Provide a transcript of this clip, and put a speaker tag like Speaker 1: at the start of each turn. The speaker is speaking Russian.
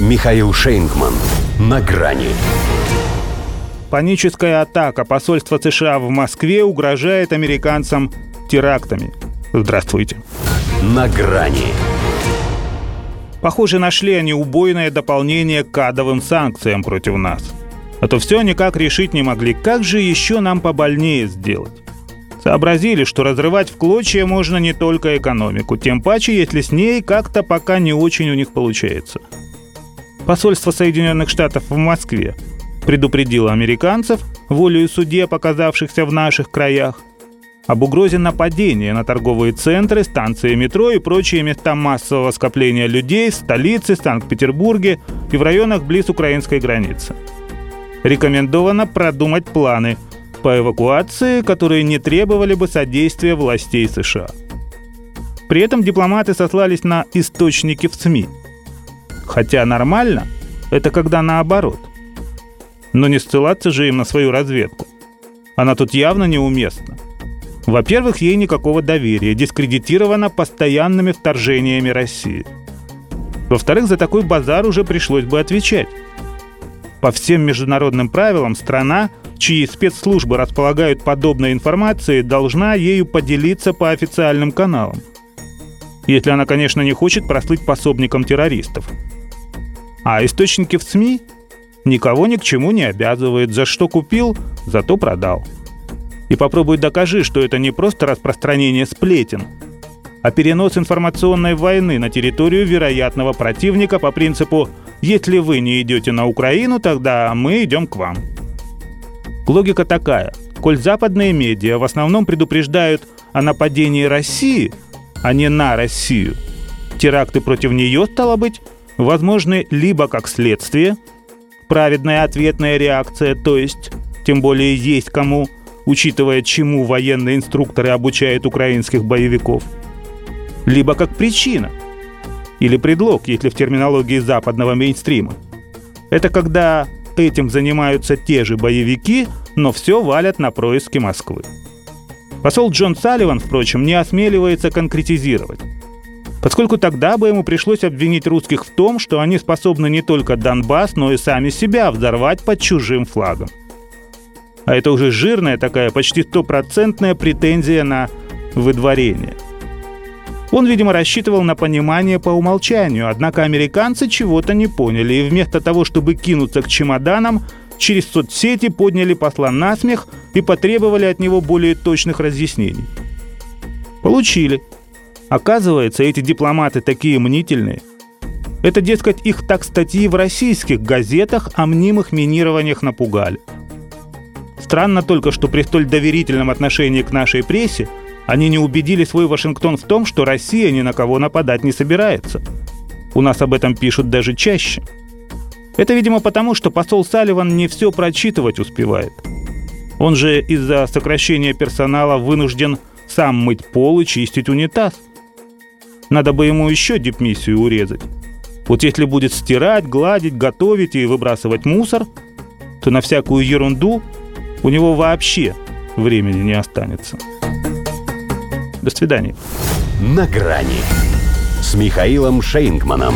Speaker 1: Михаил Шейнгман. На грани.
Speaker 2: Паническая атака посольства США в Москве угрожает американцам терактами. Здравствуйте.
Speaker 1: На грани.
Speaker 2: Похоже, нашли они убойное дополнение к кадовым санкциям против нас. А то все никак решить не могли, как же еще нам побольнее сделать. Сообразили, что разрывать в клочья можно не только экономику, тем паче, если с ней как-то пока не очень у них получается. Посольство Соединенных Штатов в Москве предупредило американцев, волею судье, показавшихся в наших краях, об угрозе нападения на торговые центры, станции метро и прочие места массового скопления людей в столице, Санкт-Петербурге и в районах близ украинской границы. Рекомендовано продумать планы – по эвакуации, которые не требовали бы содействия властей США. При этом дипломаты сослались на источники в СМИ. Хотя нормально – это когда наоборот. Но не ссылаться же им на свою разведку. Она тут явно неуместна. Во-первых, ей никакого доверия, дискредитирована постоянными вторжениями России. Во-вторых, за такой базар уже пришлось бы отвечать. По всем международным правилам страна чьи спецслужбы располагают подобной информацией, должна ею поделиться по официальным каналам. Если она, конечно, не хочет прослыть пособником террористов. А источники в СМИ никого ни к чему не обязывают. За что купил, зато продал. И попробуй докажи, что это не просто распространение сплетен, а перенос информационной войны на территорию вероятного противника по принципу «если вы не идете на Украину, тогда мы идем к вам». Логика такая. Коль западные медиа в основном предупреждают о нападении России, а не на Россию, теракты против нее, стало быть, возможны либо как следствие, праведная ответная реакция, то есть, тем более есть кому, учитывая, чему военные инструкторы обучают украинских боевиков, либо как причина или предлог, если в терминологии западного мейнстрима. Это когда этим занимаются те же боевики, но все валят на происки Москвы. Посол Джон Салливан, впрочем, не осмеливается конкретизировать. Поскольку тогда бы ему пришлось обвинить русских в том, что они способны не только Донбасс, но и сами себя взорвать под чужим флагом. А это уже жирная такая, почти стопроцентная претензия на выдворение – он, видимо, рассчитывал на понимание по умолчанию, однако американцы чего-то не поняли, и вместо того, чтобы кинуться к чемоданам, через соцсети подняли посла на смех и потребовали от него более точных разъяснений. Получили. Оказывается, эти дипломаты такие мнительные. Это, дескать, их так статьи в российских газетах о мнимых минированиях напугали. Странно только, что при столь доверительном отношении к нашей прессе они не убедили свой Вашингтон в том, что Россия ни на кого нападать не собирается. У нас об этом пишут даже чаще. Это, видимо, потому, что посол Салливан не все прочитывать успевает. Он же из-за сокращения персонала вынужден сам мыть пол и чистить унитаз. Надо бы ему еще дипмиссию урезать. Вот если будет стирать, гладить, готовить и выбрасывать мусор, то на всякую ерунду у него вообще времени не останется. До свидания.
Speaker 1: На грани с Михаилом Шейнгманом.